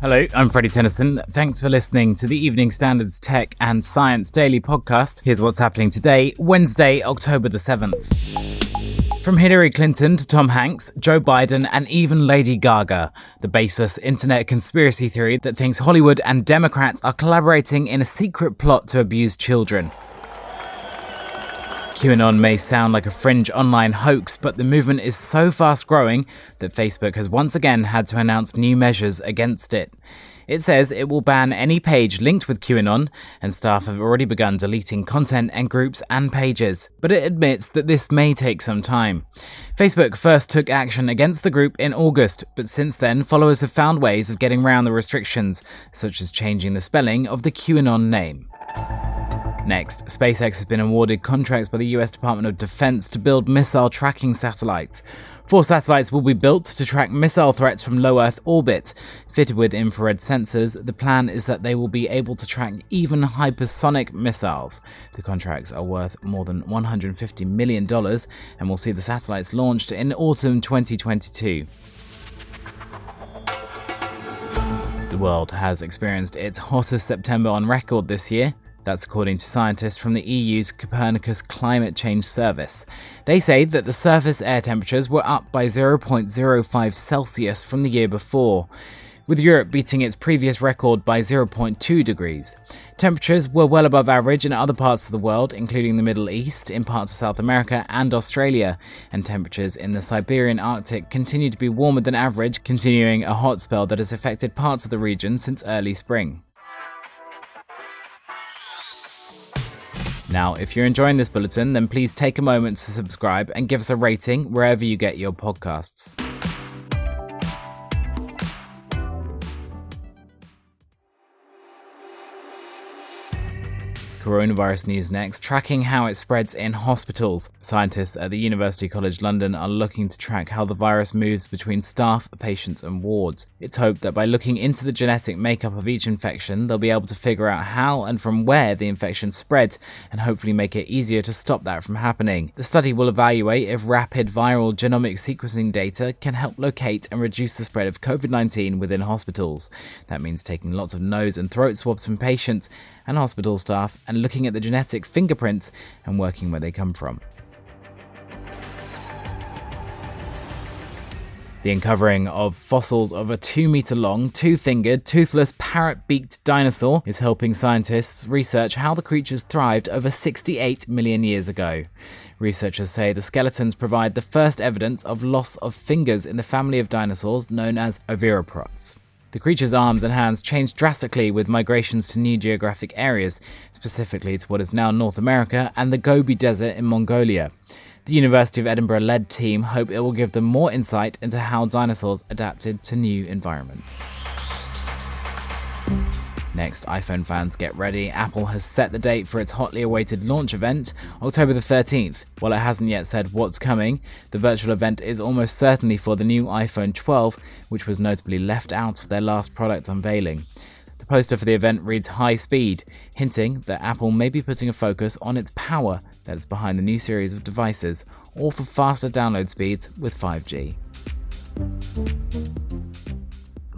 Hello, I'm Freddie Tennyson. Thanks for listening to the Evening Standards Tech and Science Daily podcast. Here's what's happening today, Wednesday, October the 7th. From Hillary Clinton to Tom Hanks, Joe Biden, and even Lady Gaga, the baseless internet conspiracy theory that thinks Hollywood and Democrats are collaborating in a secret plot to abuse children. QAnon may sound like a fringe online hoax, but the movement is so fast growing that Facebook has once again had to announce new measures against it. It says it will ban any page linked with QAnon, and staff have already begun deleting content and groups and pages, but it admits that this may take some time. Facebook first took action against the group in August, but since then, followers have found ways of getting around the restrictions, such as changing the spelling of the QAnon name. Next, SpaceX has been awarded contracts by the US Department of Defense to build missile tracking satellites. Four satellites will be built to track missile threats from low Earth orbit. Fitted with infrared sensors, the plan is that they will be able to track even hypersonic missiles. The contracts are worth more than $150 million and will see the satellites launched in autumn 2022. The world has experienced its hottest September on record this year. That's according to scientists from the EU's Copernicus Climate Change Service. They say that the surface air temperatures were up by 0.05 Celsius from the year before, with Europe beating its previous record by 0.2 degrees. Temperatures were well above average in other parts of the world, including the Middle East, in parts of South America, and Australia, and temperatures in the Siberian Arctic continue to be warmer than average, continuing a hot spell that has affected parts of the region since early spring. Now, if you're enjoying this bulletin, then please take a moment to subscribe and give us a rating wherever you get your podcasts. Coronavirus news next, tracking how it spreads in hospitals. Scientists at the University College London are looking to track how the virus moves between staff, patients, and wards. It's hoped that by looking into the genetic makeup of each infection, they'll be able to figure out how and from where the infection spread and hopefully make it easier to stop that from happening. The study will evaluate if rapid viral genomic sequencing data can help locate and reduce the spread of COVID 19 within hospitals. That means taking lots of nose and throat swabs from patients and hospital staff and looking at the genetic fingerprints and working where they come from. The uncovering of fossils of a 2 meter long, two fingered, toothless, parrot beaked dinosaur is helping scientists research how the creatures thrived over 68 million years ago. Researchers say the skeletons provide the first evidence of loss of fingers in the family of dinosaurs known as Oviraptors. The creature's arms and hands changed drastically with migrations to new geographic areas, specifically to what is now North America and the Gobi Desert in Mongolia. The University of Edinburgh led team hope it will give them more insight into how dinosaurs adapted to new environments. Next, iPhone fans get ready. Apple has set the date for its hotly awaited launch event, October the 13th. While it hasn't yet said what's coming, the virtual event is almost certainly for the new iPhone 12, which was notably left out of their last product unveiling. The poster for the event reads high speed, hinting that Apple may be putting a focus on its power that is behind the new series of devices, or for faster download speeds with 5G.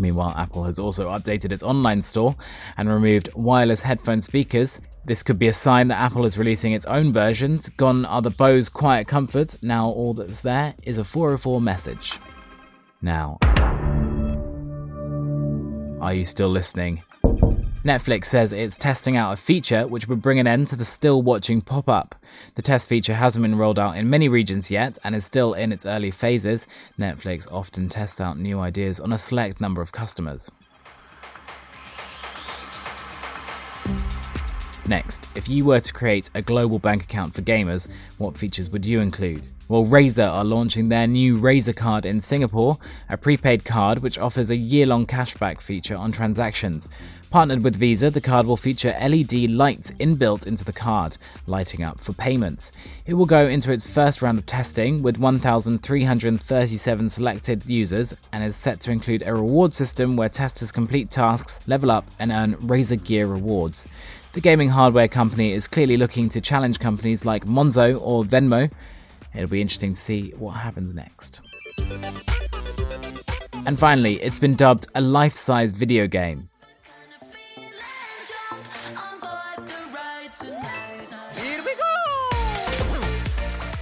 Meanwhile, Apple has also updated its online store and removed wireless headphone speakers. This could be a sign that Apple is releasing its own versions. Gone are the Bose Quiet Comfort. Now all that's there is a 404 message. Now, are you still listening? Netflix says it's testing out a feature which would bring an end to the still watching pop up. The test feature hasn't been rolled out in many regions yet and is still in its early phases. Netflix often tests out new ideas on a select number of customers. Next, if you were to create a global bank account for gamers, what features would you include? Well, Razer are launching their new Razer card in Singapore, a prepaid card which offers a year long cashback feature on transactions. Partnered with Visa, the card will feature LED lights inbuilt into the card, lighting up for payments. It will go into its first round of testing with 1,337 selected users and is set to include a reward system where testers complete tasks, level up, and earn Razer Gear rewards. The gaming hardware company is clearly looking to challenge companies like Monzo or Venmo. It'll be interesting to see what happens next. And finally, it's been dubbed a life size video game.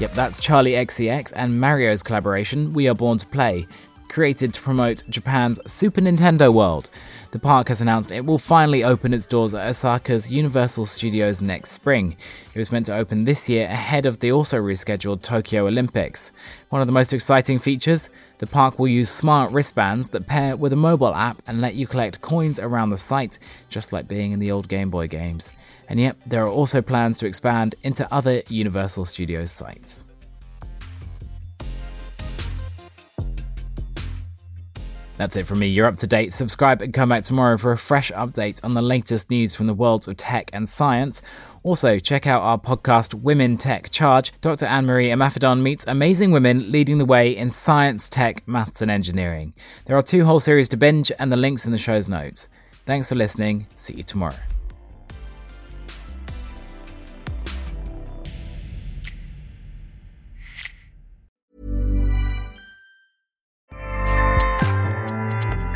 Yep, that's Charli XCX and Mario's collaboration, We Are Born to Play, created to promote Japan's Super Nintendo World. The park has announced it will finally open its doors at Osaka's Universal Studios next spring. It was meant to open this year ahead of the also rescheduled Tokyo Olympics. One of the most exciting features the park will use smart wristbands that pair with a mobile app and let you collect coins around the site, just like being in the old Game Boy games. And yet, there are also plans to expand into other Universal Studios sites. That's it from me. You're up to date. Subscribe and come back tomorrow for a fresh update on the latest news from the worlds of tech and science. Also, check out our podcast, Women Tech Charge. Dr. Anne Marie Imafidon meets amazing women leading the way in science, tech, maths, and engineering. There are two whole series to binge, and the links in the show's notes. Thanks for listening. See you tomorrow.